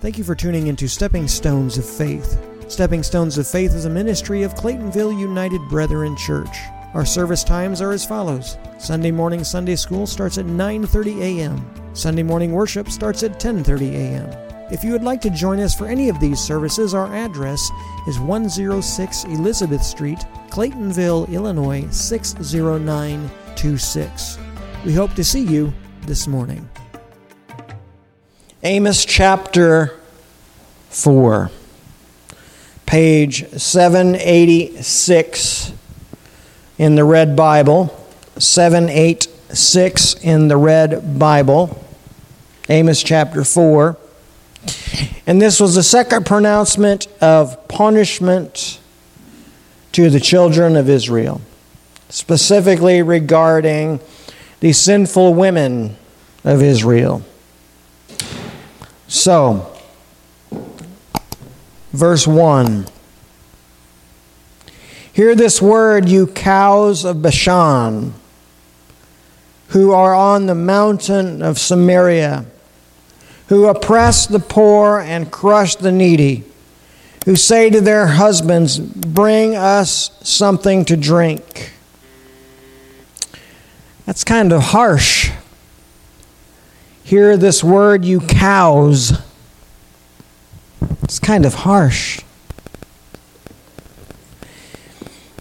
Thank you for tuning into Stepping Stones of Faith. Stepping Stones of Faith is a ministry of Claytonville United Brethren Church. Our service times are as follows. Sunday morning Sunday school starts at 9:30 a.m. Sunday morning worship starts at 10:30 a.m. If you would like to join us for any of these services, our address is 106 Elizabeth Street, Claytonville, Illinois 60926. We hope to see you this morning. Amos chapter 4, page 786 in the Red Bible. 786 in the Red Bible. Amos chapter 4. And this was the second pronouncement of punishment to the children of Israel, specifically regarding the sinful women of Israel. So, verse 1. Hear this word, you cows of Bashan, who are on the mountain of Samaria, who oppress the poor and crush the needy, who say to their husbands, Bring us something to drink. That's kind of harsh hear this word, you cows. It's kind of harsh.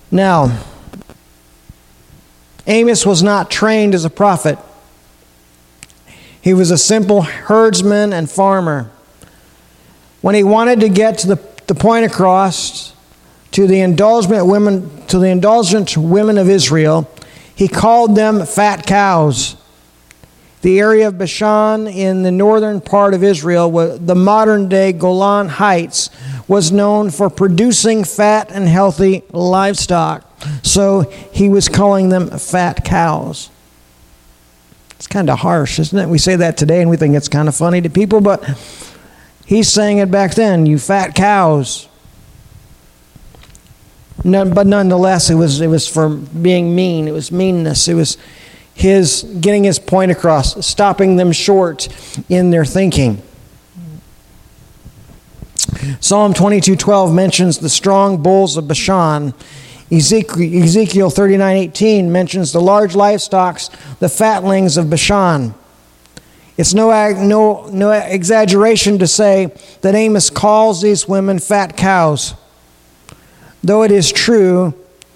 Now, Amos was not trained as a prophet. He was a simple herdsman and farmer. When he wanted to get to the, the point across to the indulgent women to the indulgent women of Israel, he called them fat cows. The area of Bashan in the northern part of Israel, the modern day Golan Heights, was known for producing fat and healthy livestock. So he was calling them fat cows. It's kind of harsh, isn't it? We say that today and we think it's kind of funny to people, but he's saying it back then you fat cows. but nonetheless, it was, it was for being mean. It was meanness. It was his getting his point across, stopping them short in their thinking. Psalm 22:12 mentions the strong bulls of Bashan. Ezekiel, Ezekiel 39:18 mentions the large livestock, the fatlings of Bashan. It's no, no, no exaggeration to say that Amos calls these women fat cows. Though it is true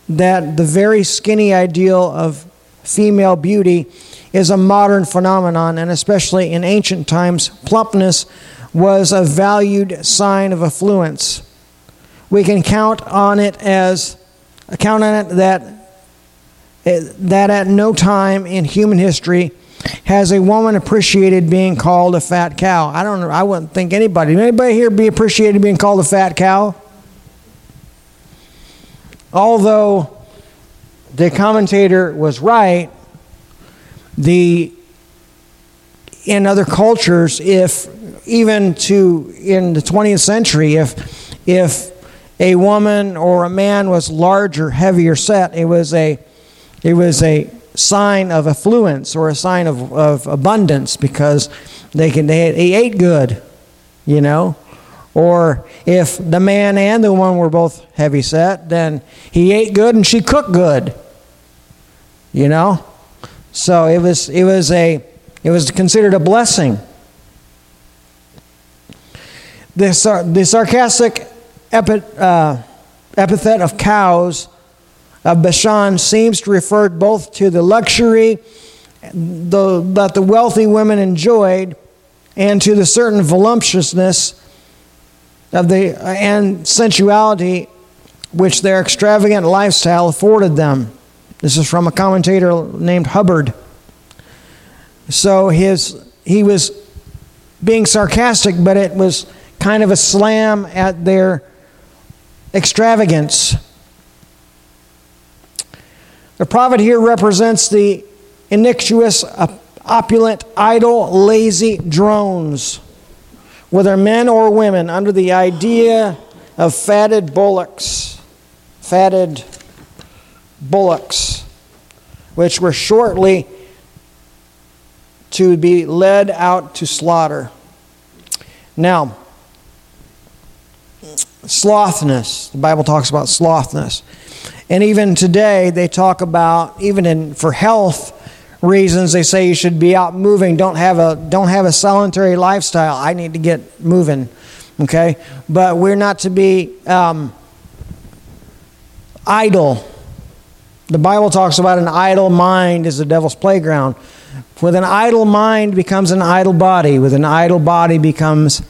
that the very skinny ideal of female beauty is a modern phenomenon, and especially in ancient times, plumpness was a valued sign of affluence. We can count on it as count on it that that at no time in human history has a woman appreciated being called a fat cow. I don't. I wouldn't think anybody. Anybody here be appreciated being called a fat cow? Although the commentator was right. The in other cultures, if even to in the 20th century, if if a woman or a man was larger, heavier set, it was a it was a sign of affluence or a sign of, of abundance because they can they, they ate good, you know. Or if the man and the woman were both heavy set, then he ate good and she cooked good you know so it was it was a it was considered a blessing the, the sarcastic epi, uh, epithet of cows of Bashan seems to refer both to the luxury the, that the wealthy women enjoyed and to the certain voluptuousness of the and sensuality which their extravagant lifestyle afforded them. This is from a commentator named Hubbard. So his he was being sarcastic, but it was kind of a slam at their extravagance. The prophet here represents the iniquitous, opulent, idle, lazy drones, whether men or women, under the idea of fatted bullocks, fatted bullocks, which were shortly to be led out to slaughter. Now, slothness. The Bible talks about slothness. And even today, they talk about, even in, for health reasons, they say you should be out moving. Don't have a, don't have a solitary lifestyle. I need to get moving. Okay? But we're not to be um, idle. The Bible talks about an idle mind is the devil's playground. With an idle mind becomes an idle body. With an idle body becomes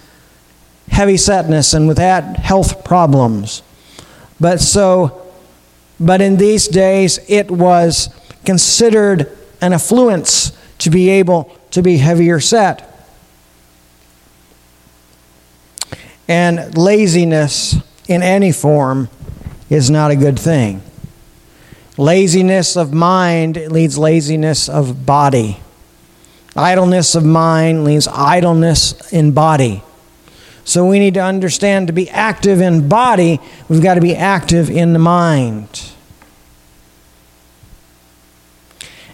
heavy setness, and with that, health problems. But so, but in these days, it was considered an affluence to be able to be heavier set. And laziness in any form is not a good thing. Laziness of mind leads laziness of body. Idleness of mind leads idleness in body. So we need to understand to be active in body, we've got to be active in the mind.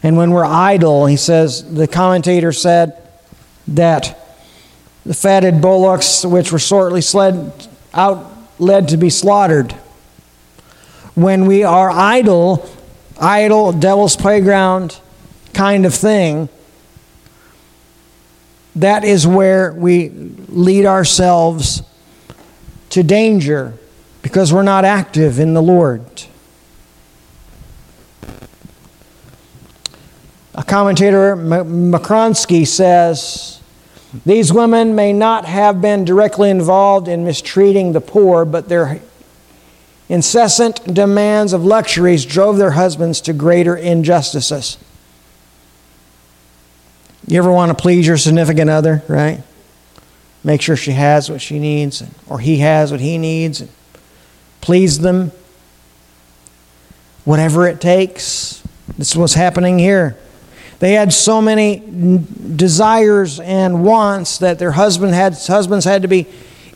And when we're idle, he says, the commentator said that the fatted bullocks, which were shortly sled out, led to be slaughtered. When we are idle, idle, devil's playground kind of thing, that is where we lead ourselves to danger because we're not active in the Lord. A commentator, Makronsky, says these women may not have been directly involved in mistreating the poor, but their incessant demands of luxuries drove their husbands to greater injustices. You ever want to please your significant other, right? Make sure she has what she needs, or he has what he needs, and please them. Whatever it takes. This is what's happening here. They had so many desires and wants that their husband had, husbands had to be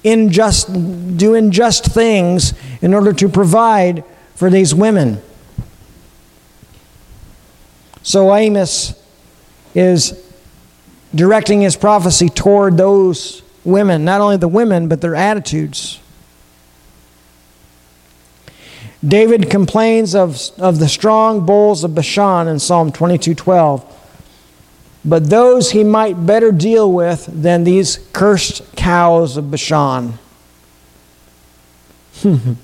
unjust, do unjust things in order to provide for these women. So Amos is directing his prophecy toward those women, not only the women, but their attitudes. David complains of, of the strong bulls of Bashan in Psalm 22:12. But those he might better deal with than these cursed cows of Bashan.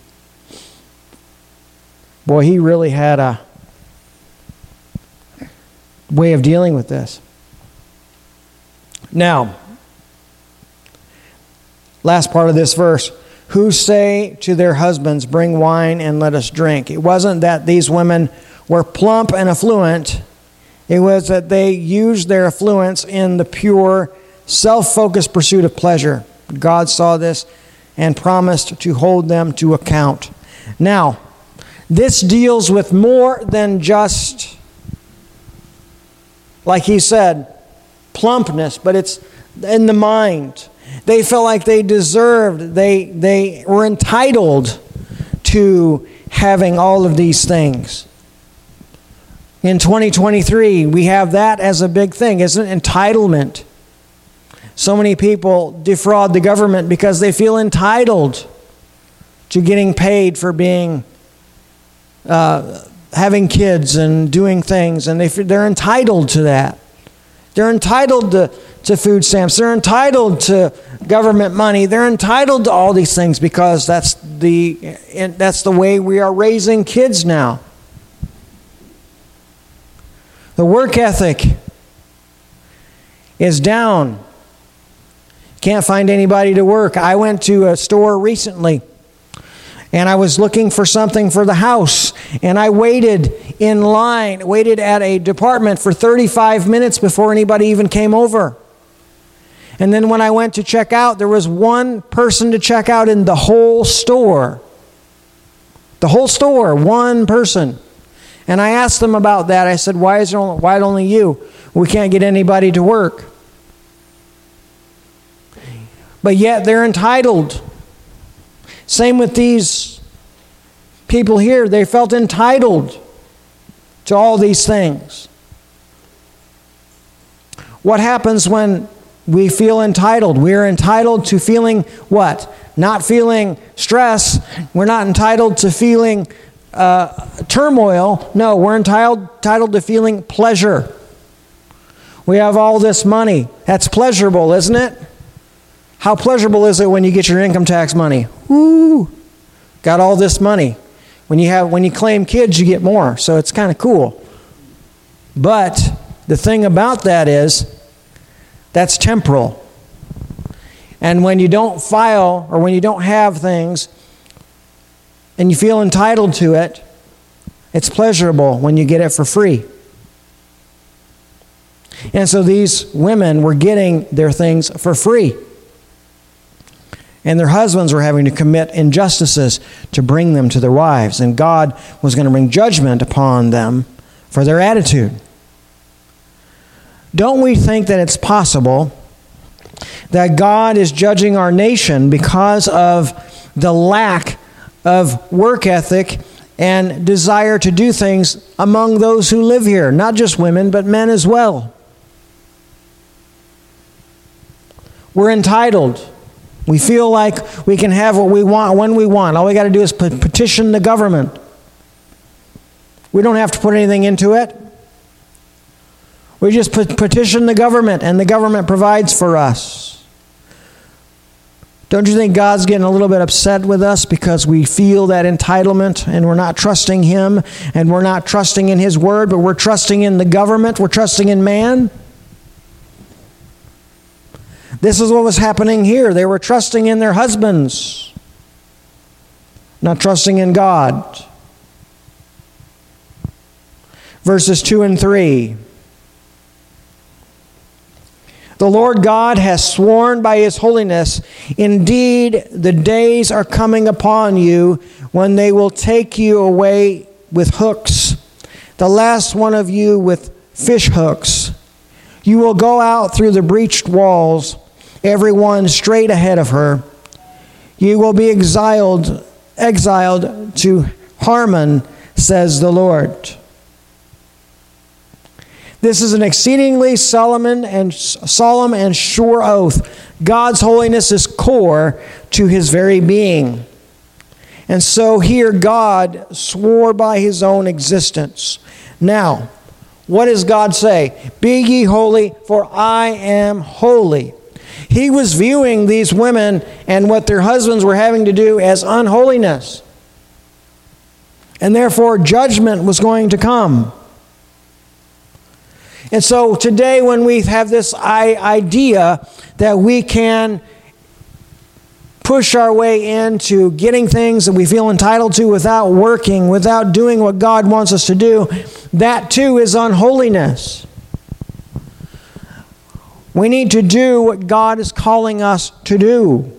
Boy, he really had a way of dealing with this. Now, last part of this verse who say to their husbands, Bring wine and let us drink. It wasn't that these women were plump and affluent, it was that they used their affluence in the pure, self focused pursuit of pleasure. God saw this and promised to hold them to account. Now, this deals with more than just, like he said, plumpness, but it's in the mind. They felt like they deserved, they, they were entitled to having all of these things. In 2023, we have that as a big thing, isn't it? Entitlement. So many people defraud the government because they feel entitled to getting paid for being, uh, having kids and doing things, and they, they're entitled to that. They're entitled to, to food stamps. They're entitled to government money. They're entitled to all these things because that's the, that's the way we are raising kids now. The work ethic is down. Can't find anybody to work. I went to a store recently and I was looking for something for the house. And I waited in line, waited at a department for 35 minutes before anybody even came over. And then when I went to check out, there was one person to check out in the whole store. The whole store, one person. And I asked them about that. I said, Why is only, why only you? We can't get anybody to work. But yet they're entitled same with these people here. They felt entitled to all these things. What happens when we feel entitled? We are entitled to feeling what? not feeling stress. We're not entitled to feeling uh, turmoil. No, we're entitled, entitled to feeling pleasure. We have all this money. That's pleasurable, isn't it? How pleasurable is it when you get your income tax money? Woo! Got all this money. When you have when you claim kids, you get more. So it's kind of cool. But the thing about that is that's temporal. And when you don't file or when you don't have things and you feel entitled to it, it's pleasurable when you get it for free. And so these women were getting their things for free. And their husbands were having to commit injustices to bring them to their wives. And God was going to bring judgment upon them for their attitude. Don't we think that it's possible that God is judging our nation because of the lack of work ethic and desire to do things among those who live here, not just women, but men as well. We're entitled. We feel like we can have what we want when we want. All we got to do is petition the government. We don't have to put anything into it. We just petition the government, and the government provides for us. Don't you think God's getting a little bit upset with us because we feel that entitlement and we're not trusting Him and we're not trusting in His Word, but we're trusting in the government, we're trusting in man? This is what was happening here. They were trusting in their husbands, not trusting in God. Verses 2 and 3. The Lord God has sworn by his holiness, indeed, the days are coming upon you when they will take you away with hooks, the last one of you with fish hooks. You will go out through the breached walls, every one straight ahead of her. You will be exiled, exiled to Harmon, says the Lord. This is an exceedingly solemn and solemn and sure oath. God's holiness is core to his very being. And so here God swore by his own existence. Now, what does God say? Be ye holy, for I am holy. He was viewing these women and what their husbands were having to do as unholiness. And therefore, judgment was going to come. And so today, when we have this idea that we can push our way into getting things that we feel entitled to without working, without doing what God wants us to do, that too is unholiness. We need to do what God is calling us to do.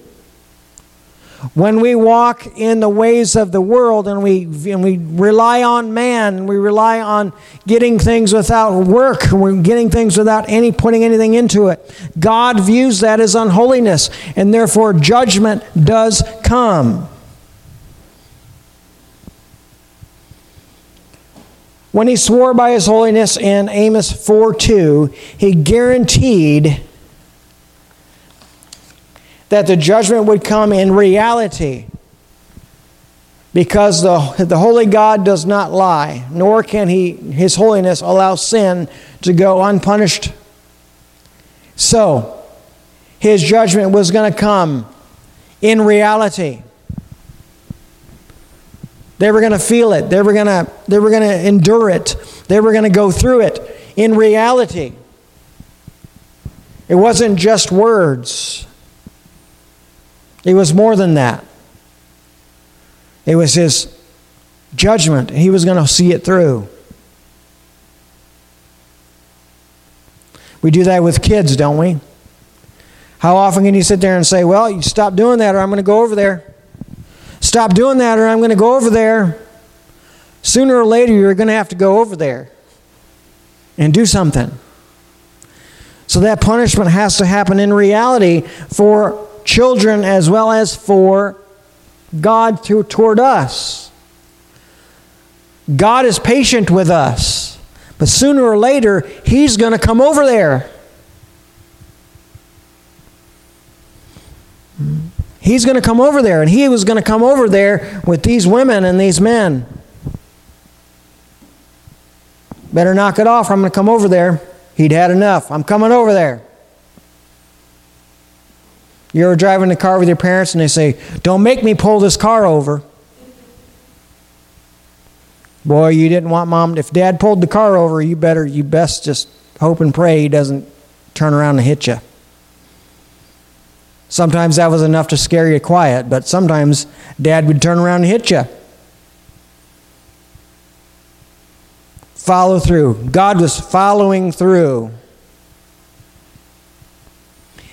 When we walk in the ways of the world and we, and we rely on man, and we rely on getting things without work, we're getting things without any putting anything into it. God views that as unholiness, and therefore judgment does come. When he swore by his holiness in Amos 4 2, he guaranteed that the judgment would come in reality because the, the holy God does not lie, nor can he, his holiness allow sin to go unpunished. So, his judgment was going to come in reality. They were going to feel it. They were going to, they were going to endure it. They were going to go through it in reality. It wasn't just words. It was more than that. It was his judgment. He was going to see it through. We do that with kids, don't we? How often can you sit there and say, Well, you stop doing that, or I'm going to go over there? Stop doing that, or I'm going to go over there. Sooner or later, you're going to have to go over there and do something. So that punishment has to happen in reality for children as well as for God to, toward us. God is patient with us, but sooner or later, He's going to come over there. He's going to come over there, and he was going to come over there with these women and these men. Better knock it off. I'm going to come over there. He'd had enough. I'm coming over there. You ever driving the car with your parents and they say, Don't make me pull this car over. Boy, you didn't want mom. If dad pulled the car over, you better, you best just hope and pray he doesn't turn around and hit you. Sometimes that was enough to scare you quiet, but sometimes dad would turn around and hit you. Follow through. God was following through.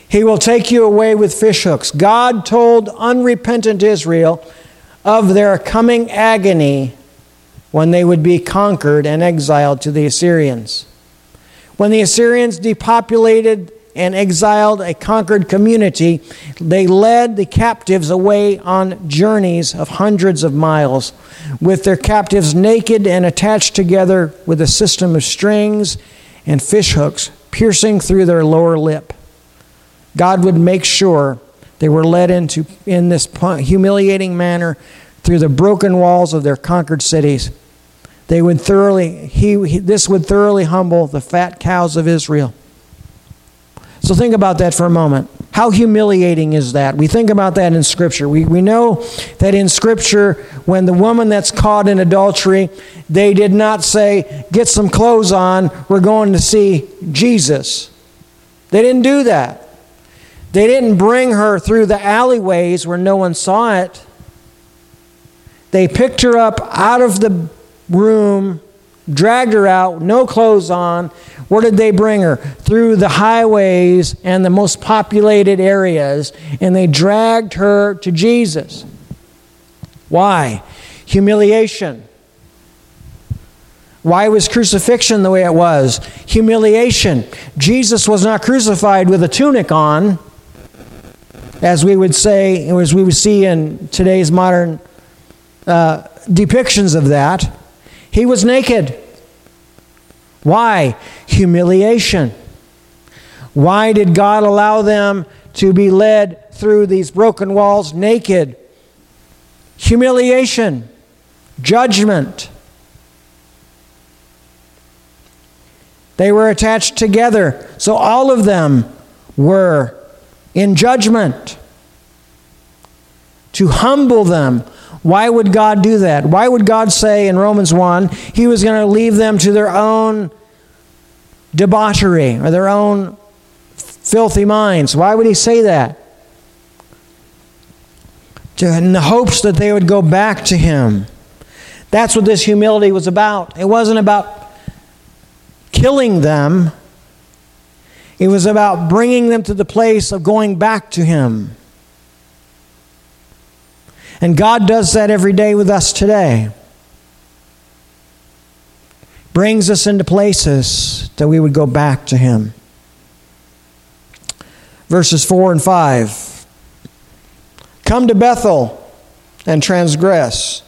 He will take you away with fishhooks. God told unrepentant Israel of their coming agony when they would be conquered and exiled to the Assyrians. When the Assyrians depopulated and exiled a conquered community, they led the captives away on journeys of hundreds of miles, with their captives naked and attached together with a system of strings and fishhooks piercing through their lower lip. God would make sure they were led into in this humiliating manner through the broken walls of their conquered cities. They would thoroughly he, he this would thoroughly humble the fat cows of Israel. So think about that for a moment. How humiliating is that? We think about that in Scripture. We, we know that in Scripture, when the woman that's caught in adultery, they did not say, Get some clothes on, we're going to see Jesus. They didn't do that. They didn't bring her through the alleyways where no one saw it. They picked her up out of the room, dragged her out, no clothes on. Where did they bring her? Through the highways and the most populated areas, and they dragged her to Jesus. Why? Humiliation. Why was crucifixion the way it was? Humiliation. Jesus was not crucified with a tunic on as we would say, as we would see in today's modern uh, depictions of that, he was naked. Why? Humiliation. Why did God allow them to be led through these broken walls naked? Humiliation, judgment. They were attached together, so all of them were in judgment, to humble them. Why would God do that? Why would God say in Romans 1 he was going to leave them to their own debauchery or their own filthy minds? Why would he say that? in the hopes that they would go back to him. That's what this humility was about. It wasn't about killing them, it was about bringing them to the place of going back to Him. And God does that every day with us today. Brings us into places that we would go back to Him. Verses 4 and 5. Come to Bethel and transgress,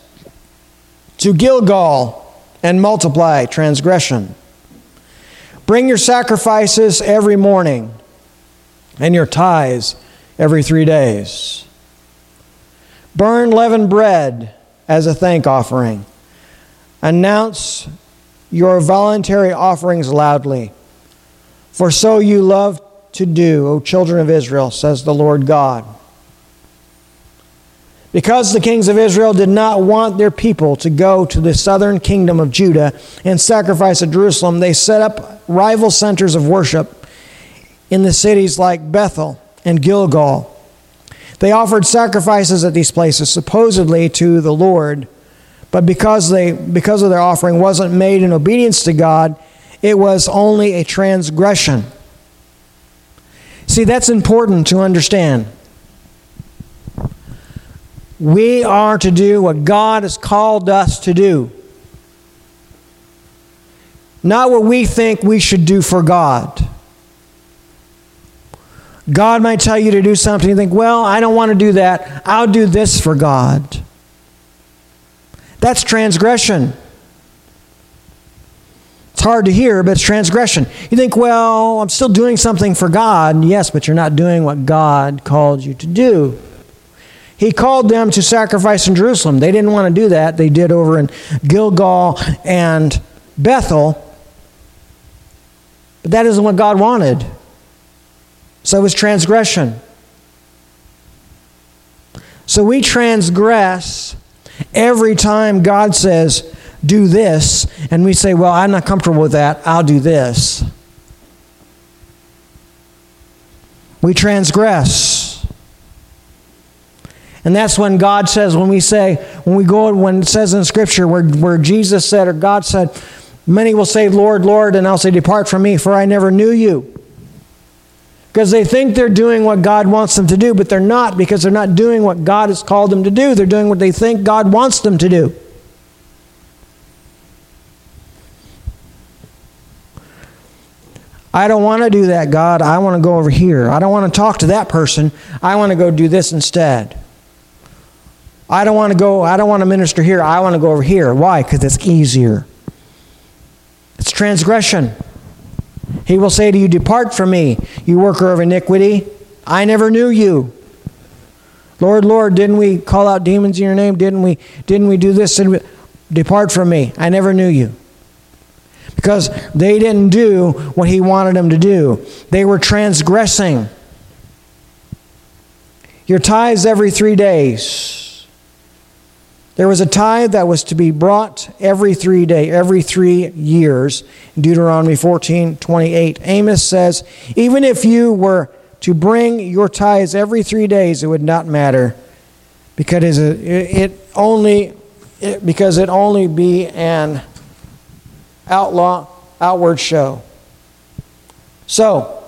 to Gilgal and multiply transgression. Bring your sacrifices every morning and your tithes every three days. Burn leavened bread as a thank offering. Announce your voluntary offerings loudly. For so you love to do, O children of Israel, says the Lord God. Because the kings of Israel did not want their people to go to the southern kingdom of Judah and sacrifice at Jerusalem, they set up rival centers of worship in the cities like Bethel and Gilgal. They offered sacrifices at these places, supposedly to the Lord, but because, they, because of their offering wasn't made in obedience to God, it was only a transgression. See, that's important to understand. We are to do what God has called us to do. Not what we think we should do for God. God might tell you to do something, you think, well, I don't want to do that. I'll do this for God. That's transgression. It's hard to hear, but it's transgression. You think, well, I'm still doing something for God. Yes, but you're not doing what God called you to do. He called them to sacrifice in Jerusalem. They didn't want to do that. They did over in Gilgal and Bethel. But that isn't what God wanted. So it was transgression. So we transgress every time God says, do this, and we say, well, I'm not comfortable with that, I'll do this. We transgress. And that's when God says, when we say, when we go, when it says in Scripture where, where Jesus said or God said, many will say, Lord, Lord, and I'll say, Depart from me, for I never knew you. Because they think they're doing what God wants them to do, but they're not because they're not doing what God has called them to do. They're doing what they think God wants them to do. I don't want to do that, God. I want to go over here. I don't want to talk to that person. I want to go do this instead. I don't want to go, I don't want to minister here. I want to go over here. Why? Because it's easier. It's transgression. He will say to you, Depart from me, you worker of iniquity. I never knew you. Lord, Lord, didn't we call out demons in your name? Didn't we, didn't we do this? Depart from me. I never knew you because they didn't do what he wanted them to do. They were transgressing. Your tithes every three days. There was a tithe that was to be brought every three day, every three years. Deuteronomy 14, 28. Amos says, even if you were to bring your tithes every three days, it would not matter, because it only because it only be an outlaw, outward show. So,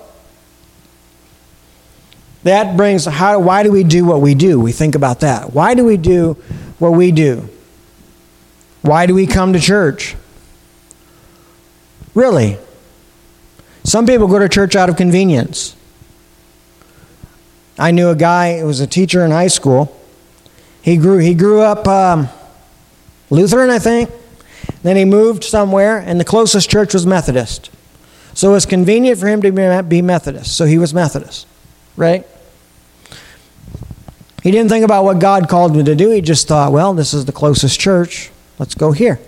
that brings how why do we do what we do? We think about that. Why do we do what we do? Why do we come to church? Really? Some people go to church out of convenience. I knew a guy who was a teacher in high school. He grew he grew up um, Lutheran, I think. Then he moved somewhere, and the closest church was Methodist. So it was convenient for him to be Methodist. So he was Methodist, right? He didn't think about what God called him to do. He just thought, well, this is the closest church. Let's go here.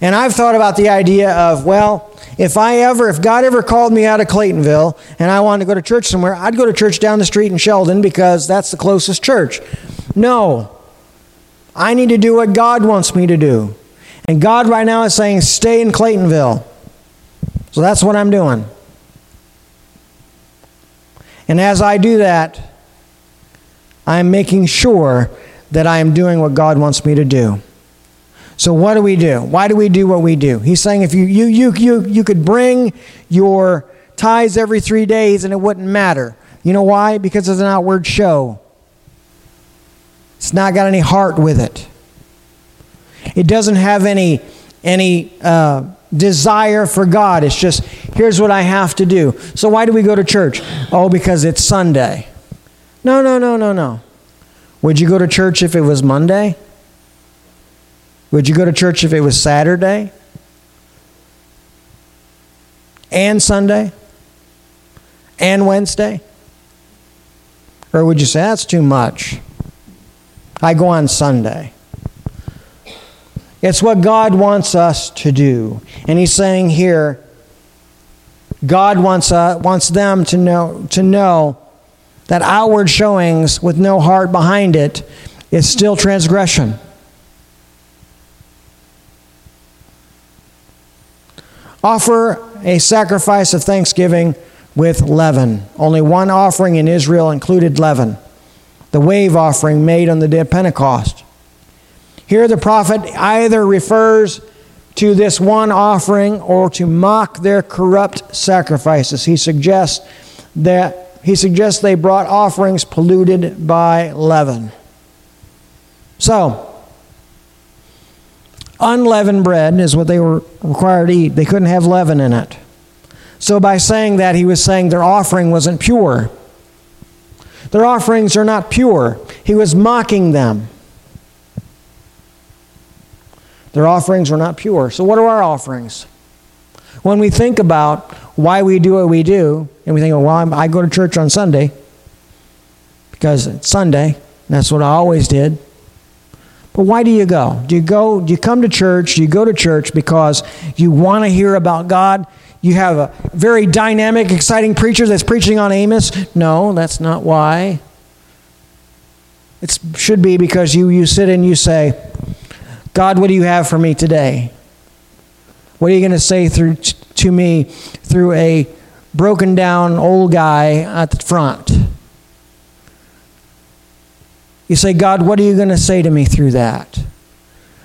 And I've thought about the idea of, well, if I ever, if God ever called me out of Claytonville and I wanted to go to church somewhere, I'd go to church down the street in Sheldon because that's the closest church. No. I need to do what God wants me to do. And God right now is saying, stay in Claytonville. So that's what I'm doing. And as I do that, I'm making sure that I am doing what God wants me to do. So what do we do? Why do we do what we do? He's saying if you you you you, you could bring your tithes every 3 days and it wouldn't matter. You know why? Because it's an outward show. It's not got any heart with it. It doesn't have any, any uh, desire for God. It's just, here's what I have to do. So why do we go to church? Oh, because it's Sunday. No, no, no, no, no. Would you go to church if it was Monday? Would you go to church if it was Saturday? And Sunday? And Wednesday? Or would you say, that's too much? I go on Sunday. It's what God wants us to do. And he's saying here, God wants, uh, wants them to know, to know that outward showings with no heart behind it is still transgression. Offer a sacrifice of thanksgiving with leaven. Only one offering in Israel included leaven, the wave offering made on the day of Pentecost. Here, the prophet either refers to this one offering or to mock their corrupt sacrifices. He suggests that he suggests they brought offerings polluted by leaven. So, unleavened bread is what they were required to eat. They couldn't have leaven in it. So, by saying that, he was saying their offering wasn't pure. Their offerings are not pure. He was mocking them. Their offerings were not pure. So, what are our offerings? When we think about why we do what we do, and we think, oh, well, I go to church on Sunday because it's Sunday, That's what I always did. But why do you go? Do you go do you come to church? Do you go to church because you want to hear about God? You have a very dynamic, exciting preacher that's preaching on Amos? No, that's not why. It should be because you, you sit and you say, God, what do you have for me today? What are you going to say through, to me through a broken down old guy at the front? You say, God, what are you going to say to me through that?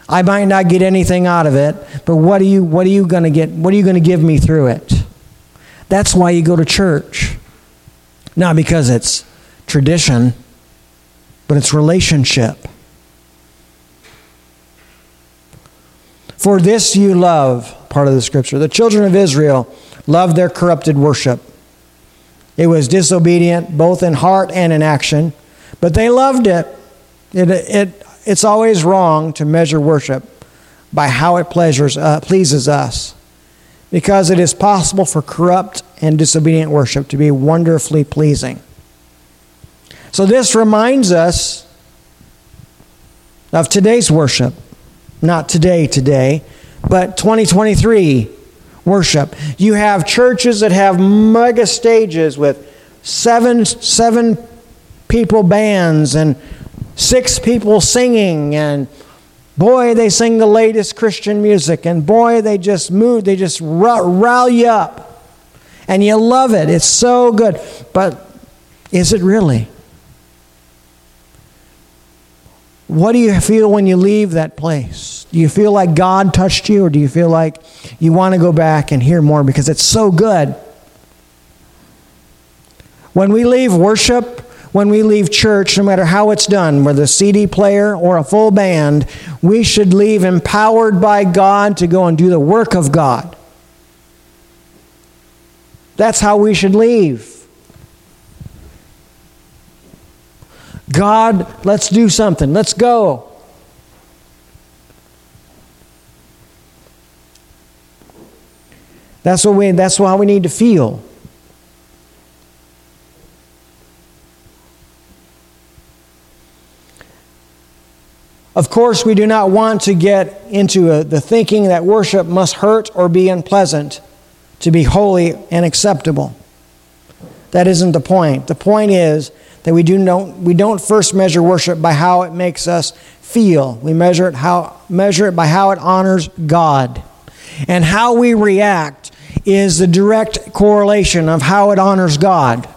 I might not get anything out of it, but what are you what are you going to get? What are you going to give me through it? That's why you go to church. Not because it's tradition, but it's relationship. For this you love, part of the scripture. The children of Israel loved their corrupted worship. It was disobedient both in heart and in action, but they loved it. It, it it's always wrong to measure worship by how it pleasures, uh, pleases us because it is possible for corrupt and disobedient worship to be wonderfully pleasing. So, this reminds us of today's worship. Not today, today, but 2023 worship. You have churches that have mega stages with seven, seven people bands and six people singing and boy they sing the latest christian music and boy they just move they just you up. And you love it. It's so good. But is it really what do you feel when you leave that place do you feel like god touched you or do you feel like you want to go back and hear more because it's so good when we leave worship when we leave church, no matter how it's done, whether a CD player or a full band, we should leave empowered by God to go and do the work of God. That's how we should leave. God, let's do something. Let's go. That's what we that's why we need to feel. Of course, we do not want to get into a, the thinking that worship must hurt or be unpleasant to be holy and acceptable. That isn't the point. The point is that we, do don't, we don't first measure worship by how it makes us feel. We measure it, how, measure it by how it honors God. And how we react is the direct correlation of how it honors God.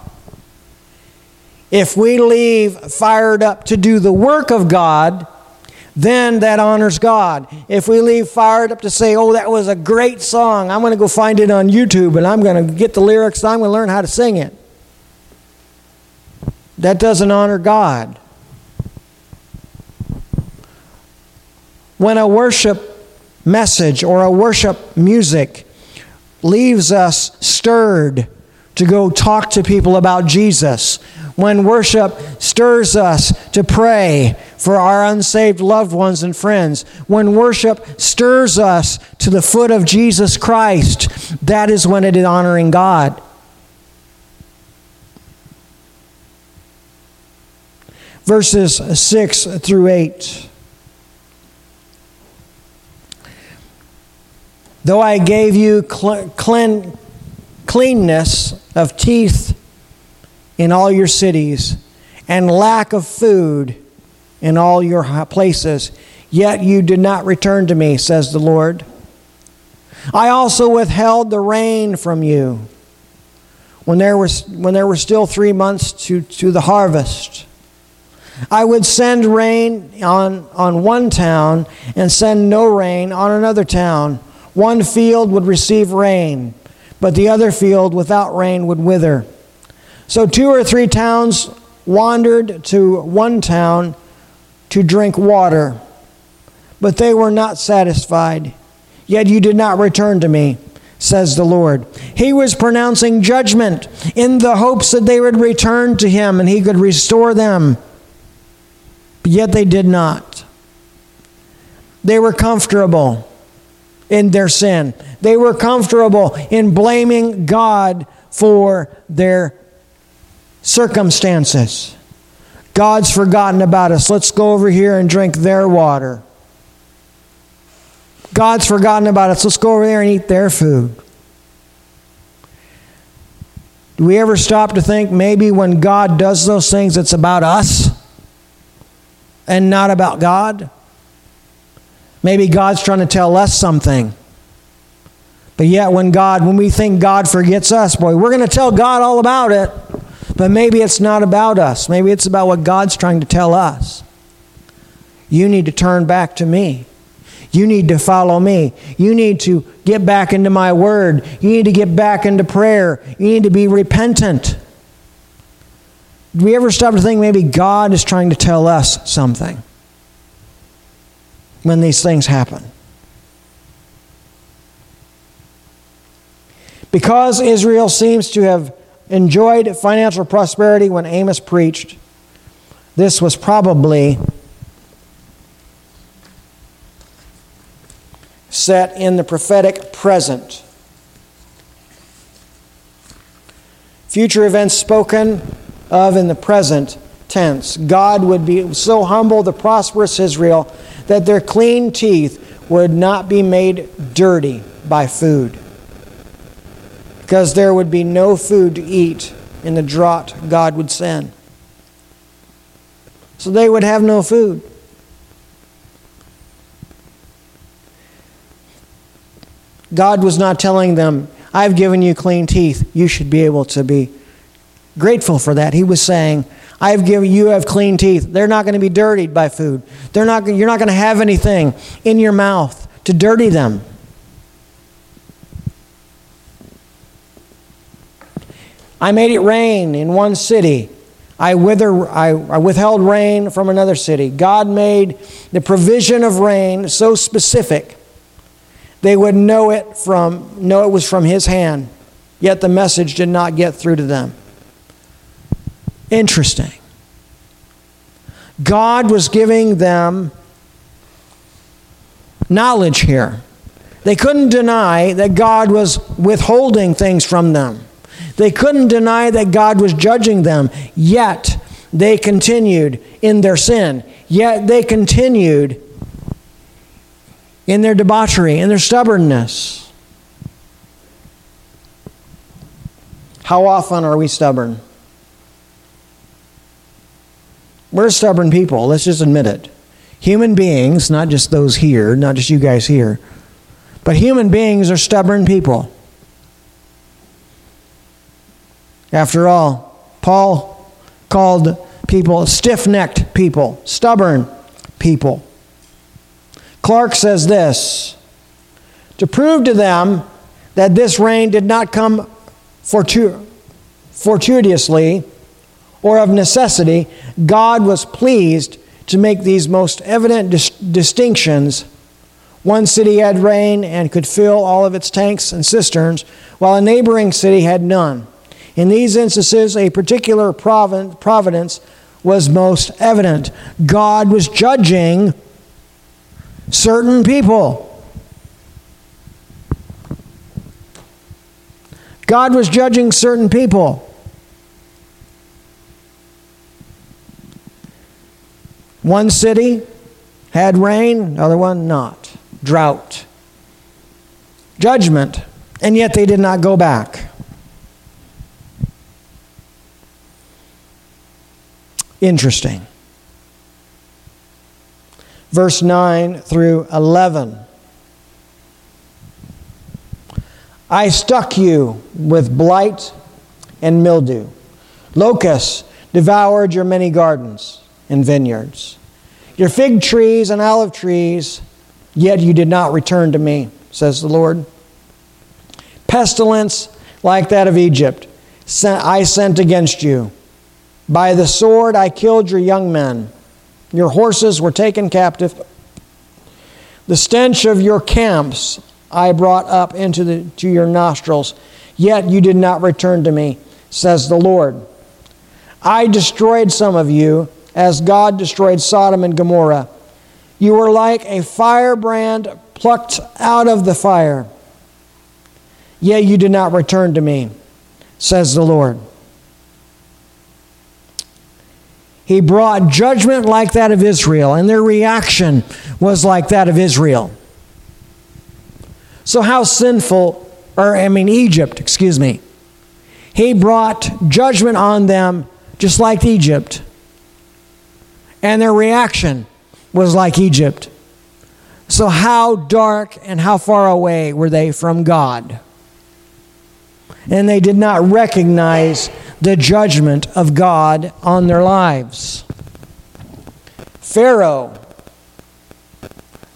If we leave fired up to do the work of God, then that honors God. If we leave fired up to say, oh, that was a great song, I'm going to go find it on YouTube and I'm going to get the lyrics and I'm going to learn how to sing it. That doesn't honor God. When a worship message or a worship music leaves us stirred to go talk to people about Jesus, when worship stirs us to pray for our unsaved loved ones and friends, when worship stirs us to the foot of Jesus Christ, that is when it is honoring God. Verses 6 through 8. Though I gave you clean, cleanness of teeth in all your cities, and lack of food in all your places, yet you did not return to me, says the Lord. I also withheld the rain from you when there, was, when there were still three months to, to the harvest. I would send rain on, on one town and send no rain on another town. One field would receive rain, but the other field without rain would wither. So two or three towns wandered to one town to drink water, but they were not satisfied. Yet you did not return to me, says the Lord. He was pronouncing judgment in the hopes that they would return to him and he could restore them. But yet they did not. They were comfortable in their sin. They were comfortable in blaming God for their circumstances. God's forgotten about us. Let's go over here and drink their water. God's forgotten about us. Let's go over there and eat their food. Do we ever stop to think maybe when God does those things, it's about us and not about God? Maybe God's trying to tell us something. But yet, when God, when we think God forgets us, boy, we're going to tell God all about it. But maybe it's not about us. Maybe it's about what God's trying to tell us. You need to turn back to me. You need to follow me. You need to get back into my word. You need to get back into prayer. You need to be repentant. Do we ever stop to think maybe God is trying to tell us something when these things happen? Because Israel seems to have enjoyed financial prosperity when Amos preached, this was probably set in the prophetic present. Future events spoken of in the present tense. God would be so humble the prosperous Israel that their clean teeth would not be made dirty by food. Because there would be no food to eat in the drought God would send. So they would have no food. God was not telling them, I've given you clean teeth. You should be able to be grateful for that. He was saying, I've given you have clean teeth. They're not going to be dirtied by food. They're not, you're not going to have anything in your mouth to dirty them. I made it rain in one city. I, wither, I, I withheld rain from another city. God made the provision of rain so specific they would know it from know it was from his hand, yet the message did not get through to them. Interesting. God was giving them knowledge here. They couldn't deny that God was withholding things from them. They couldn't deny that God was judging them, yet they continued in their sin. Yet they continued in their debauchery, in their stubbornness. How often are we stubborn? We're stubborn people, let's just admit it. Human beings, not just those here, not just you guys here, but human beings are stubborn people. After all, Paul called people stiff necked people, stubborn people. Clarke says this To prove to them that this rain did not come fortu- fortuitously or of necessity, God was pleased to make these most evident dis- distinctions. One city had rain and could fill all of its tanks and cisterns, while a neighboring city had none. In these instances, a particular providence was most evident. God was judging certain people. God was judging certain people. One city had rain, another one not. Drought. Judgment. And yet they did not go back. Interesting verse 9 through 11. I stuck you with blight and mildew. Locusts devoured your many gardens and vineyards, your fig trees and olive trees, yet you did not return to me, says the Lord. Pestilence like that of Egypt I sent against you. By the sword I killed your young men your horses were taken captive. The stench of your camps I brought up into the, to your nostrils, yet you did not return to me, says the Lord. I destroyed some of you as God destroyed Sodom and Gomorrah. You were like a firebrand plucked out of the fire. Yet you did not return to me, says the Lord. He brought judgment like that of Israel, and their reaction was like that of Israel. So, how sinful, or I mean, Egypt, excuse me. He brought judgment on them just like Egypt. And their reaction was like Egypt. So, how dark and how far away were they from God? And they did not recognize the judgment of God on their lives. Pharaoh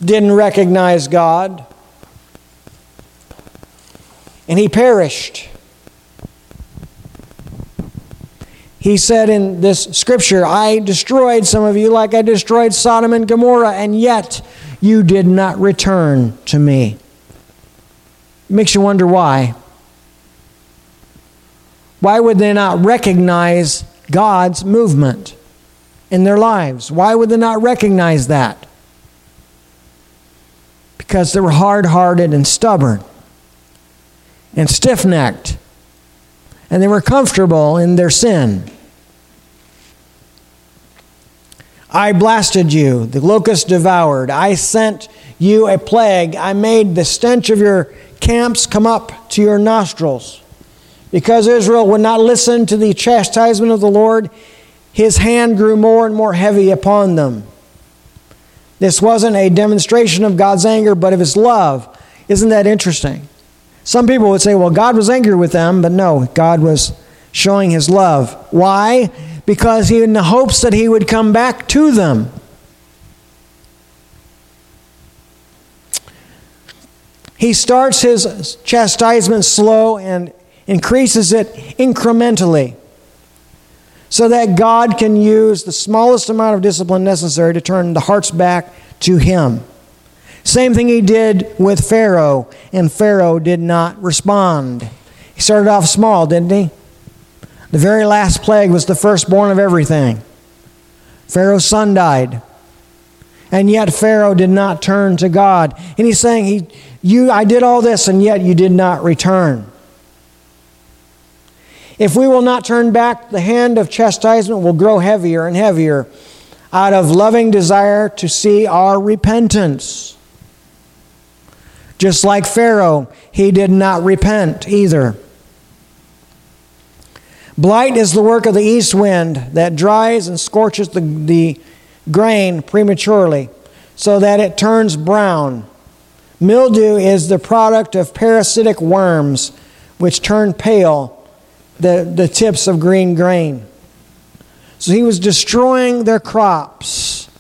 didn't recognize God, and he perished. He said in this scripture, I destroyed some of you like I destroyed Sodom and Gomorrah, and yet you did not return to me. It makes you wonder why. Why would they not recognize God's movement in their lives? Why would they not recognize that? Because they were hard hearted and stubborn and stiff necked, and they were comfortable in their sin. I blasted you, the locust devoured. I sent you a plague. I made the stench of your camps come up to your nostrils. Because Israel would not listen to the chastisement of the Lord, his hand grew more and more heavy upon them. This wasn't a demonstration of God's anger, but of his love. Isn't that interesting? Some people would say, well, God was angry with them, but no, God was showing his love. Why? Because he in the hopes that he would come back to them. He starts his chastisement slow and increases it incrementally so that God can use the smallest amount of discipline necessary to turn the hearts back to Him. Same thing He did with Pharaoh, and Pharaoh did not respond. He started off small, didn't he? The very last plague was the firstborn of everything. Pharaoh's son died. And yet Pharaoh did not turn to God. And he's saying, he, you, I did all this, and yet you did not return. If we will not turn back, the hand of chastisement will grow heavier and heavier out of loving desire to see our repentance. Just like Pharaoh, he did not repent either. Blight is the work of the east wind that dries and scorches the, the grain prematurely so that it turns brown. Mildew is the product of parasitic worms which turn pale the, the tips of green grain. So he was destroying their crops,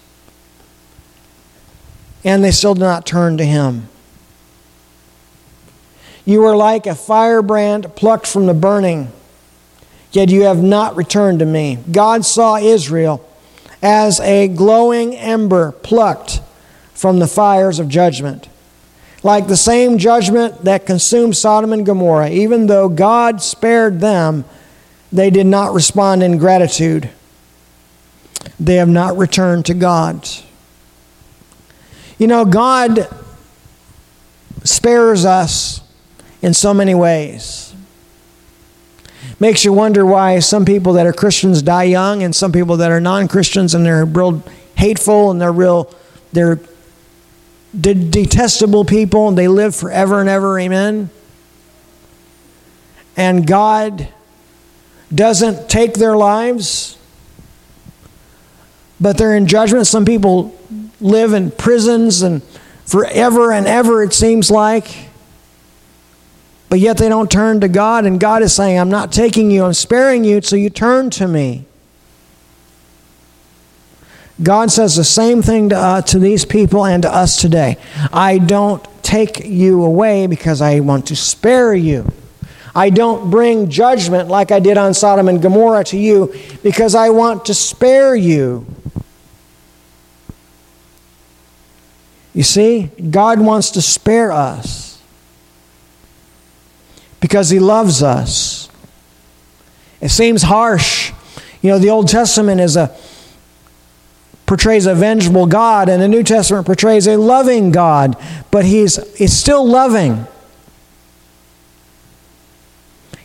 and they still did not turn to him. You were like a firebrand plucked from the burning, yet you have not returned to me. God saw Israel as a glowing ember plucked from the fires of judgment like the same judgment that consumed Sodom and Gomorrah. Even though God spared them, they did not respond in gratitude. They have not returned to God. You know, God spares us in so many ways. Makes you wonder why some people that are Christians die young and some people that are non Christians and they're real hateful and they're real, they're de- detestable people and they live forever and ever. Amen. And God doesn't take their lives, but they're in judgment. Some people live in prisons and forever and ever, it seems like. But yet they don't turn to God, and God is saying, I'm not taking you, I'm sparing you, so you turn to me. God says the same thing to, uh, to these people and to us today. I don't take you away because I want to spare you. I don't bring judgment like I did on Sodom and Gomorrah to you because I want to spare you. You see, God wants to spare us because He loves us. It seems harsh. You know, the Old Testament is a portrays a vengeful God, and the New Testament portrays a loving God, but he's, he's still loving.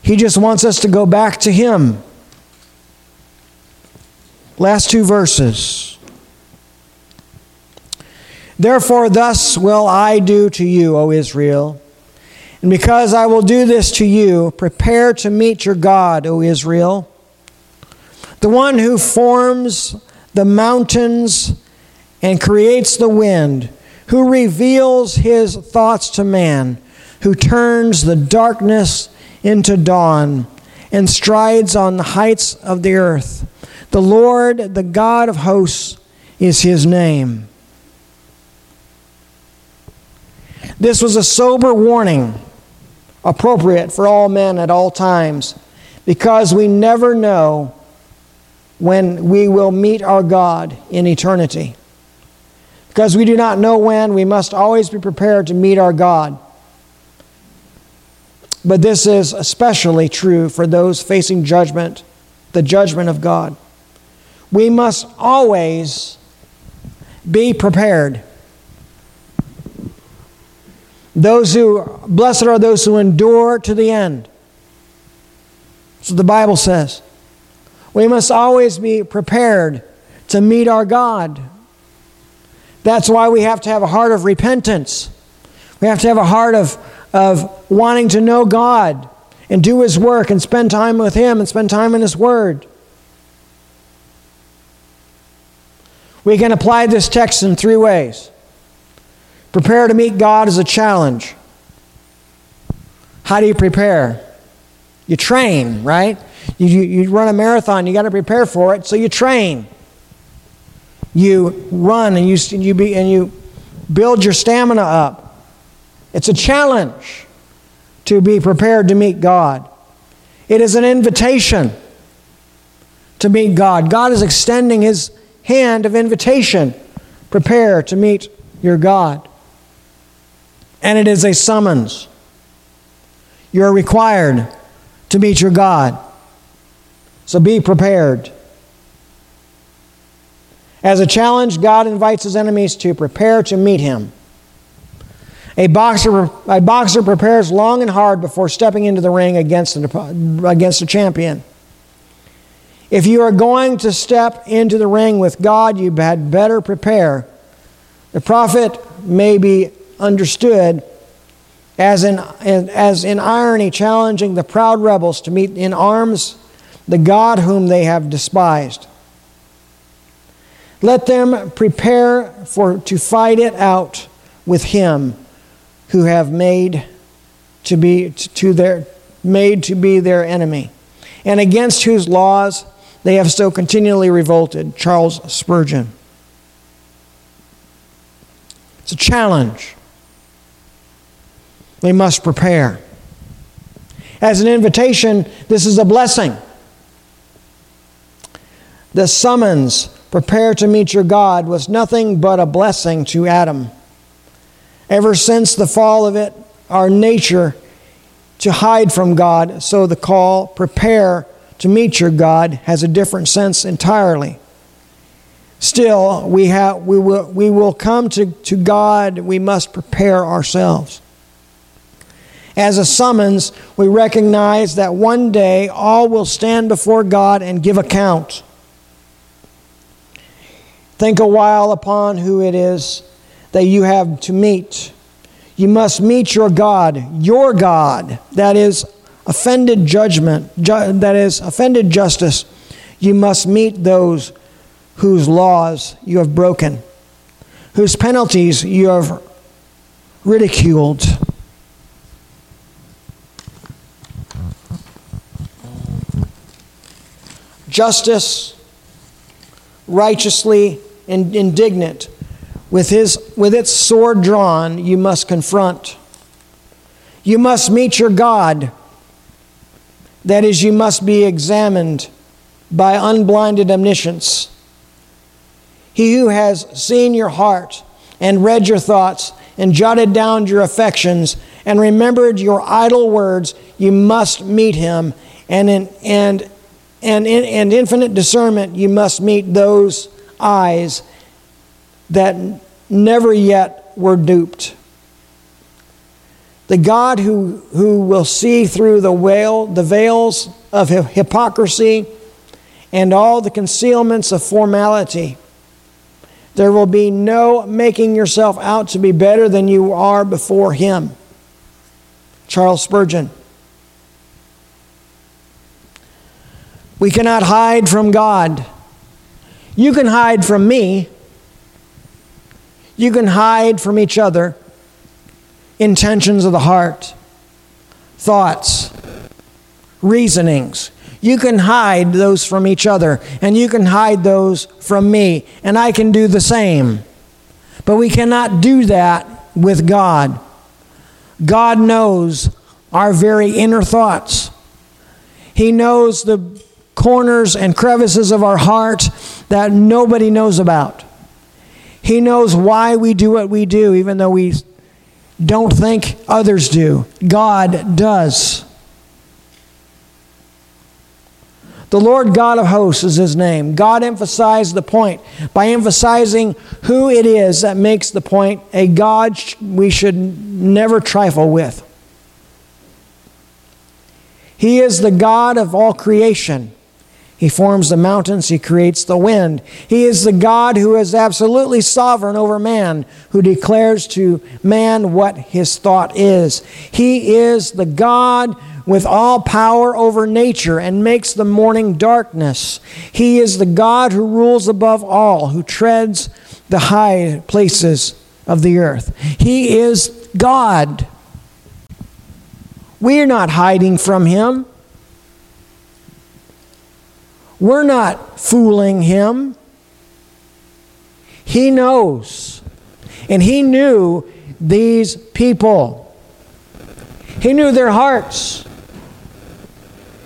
He just wants us to go back to Him. Last two verses. Therefore, thus will I do to you, O Israel. And because I will do this to you, prepare to meet your God, O Israel. The one who forms the mountains and creates the wind, who reveals his thoughts to man, who turns the darkness into dawn and strides on the heights of the earth. The Lord, the God of hosts, is his name. This was a sober warning, appropriate for all men at all times, because we never know when we will meet our God in eternity. Because we do not know when, we must always be prepared to meet our God. But this is especially true for those facing judgment, the judgment of God. We must always be prepared. Those who, blessed are those who endure to the end. So the Bible says. We must always be prepared to meet our God. That's why we have to have a heart of repentance. We have to have a heart of, of wanting to know God and do His work and spend time with Him and spend time in His Word. We can apply this text in three ways. Prepare to meet God is a challenge. How do you prepare? You train, right? You, you, you run a marathon, you got to prepare for it, so you train. You run and you, you, be, and you build your stamina up. It's a challenge to be prepared to meet God. It is an invitation to meet God. God is extending His hand of invitation. Prepare to meet your God. And it is a summons. You're required to meet your God. So be prepared. As a challenge, God invites his enemies to prepare to meet him. A boxer, a boxer prepares long and hard before stepping into the ring against against a champion. If you are going to step into the ring with God, you had better prepare. The prophet may be understood as in, as in irony challenging the proud rebels to meet in arms the God whom they have despised. Let them prepare for to fight it out with him who have made to be to their made to be their enemy, and against whose laws they have so continually revolted. Charles Spurgeon. It's a challenge. We must prepare. As an invitation, this is a blessing. The summons prepare to meet your God, was nothing but a blessing to Adam. Ever since the fall of it, our nature to hide from God, so the call, prepare to meet your God, has a different sense entirely. Still, we, have, we, will, we will come to, to God, we must prepare ourselves. As a summons, we recognize that one day all will stand before God and give account. Think a while upon who it is that you have to meet. You must meet your God, your God, that is offended judgment, ju- that is offended justice. You must meet those whose laws you have broken, whose penalties you have ridiculed. Justice, righteously and indignant, with, his, with its sword drawn, you must confront. You must meet your God. That is, you must be examined by unblinded omniscience. He who has seen your heart and read your thoughts and jotted down your affections and remembered your idle words, you must meet him. And in, and, and in and infinite discernment, you must meet those eyes that never yet were duped. The God who, who will see through the veil, the veils of hypocrisy and all the concealments of formality. There will be no making yourself out to be better than you are before Him. Charles Spurgeon. We cannot hide from God. You can hide from me. You can hide from each other intentions of the heart, thoughts, reasonings. You can hide those from each other, and you can hide those from me, and I can do the same. But we cannot do that with God. God knows our very inner thoughts. He knows the corners and crevices of our heart that nobody knows about. He knows why we do what we do, even though we don't think others do. God does. The Lord God of hosts is his name. God emphasized the point by emphasizing who it is that makes the point a God we should never trifle with. He is the God of all creation. He forms the mountains, He creates the wind. He is the God who is absolutely sovereign over man, who declares to man what his thought is. He is the God with all power over nature and makes the morning darkness. He is the God who rules above all, who treads the high places of the earth. He is God. We are not hiding from Him. We're not fooling him. He knows. And he knew these people. He knew their hearts.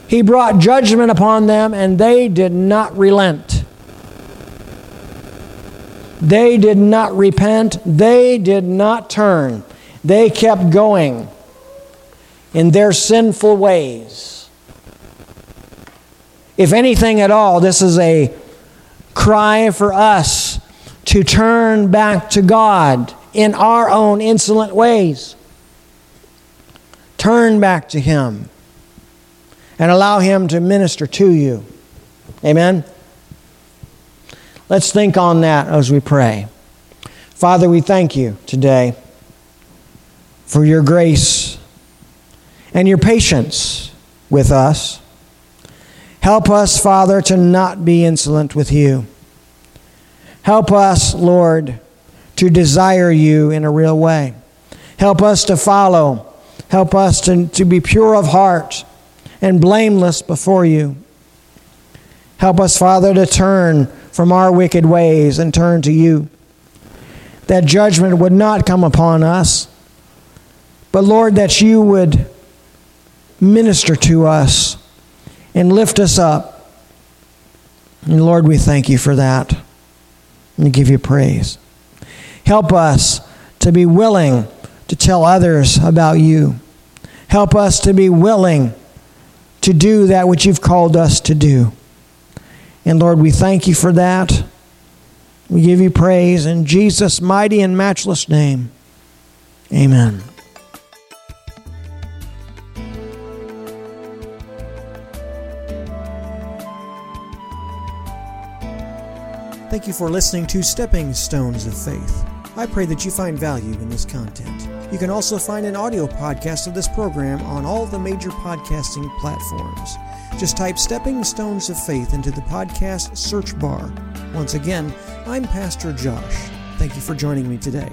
He brought judgment upon them, and they did not relent. They did not repent. They did not turn. They kept going in their sinful ways. If anything at all, this is a cry for us to turn back to God in our own insolent ways. Turn back to Him and allow Him to minister to you. Amen? Let's think on that as we pray. Father, we thank you today for your grace and your patience with us. Help us, Father, to not be insolent with you. Help us, Lord, to desire you in a real way. Help us to follow. Help us to, to be pure of heart and blameless before you. Help us, Father, to turn from our wicked ways and turn to you. That judgment would not come upon us, but Lord, that you would minister to us and lift us up. And Lord, we thank you for that. And give you praise. Help us to be willing to tell others about you. Help us to be willing to do that which you've called us to do. And Lord, we thank you for that. We give you praise in Jesus' mighty and matchless name. Amen. Thank you for listening to Stepping Stones of Faith. I pray that you find value in this content. You can also find an audio podcast of this program on all the major podcasting platforms. Just type Stepping Stones of Faith into the podcast search bar. Once again, I'm Pastor Josh. Thank you for joining me today.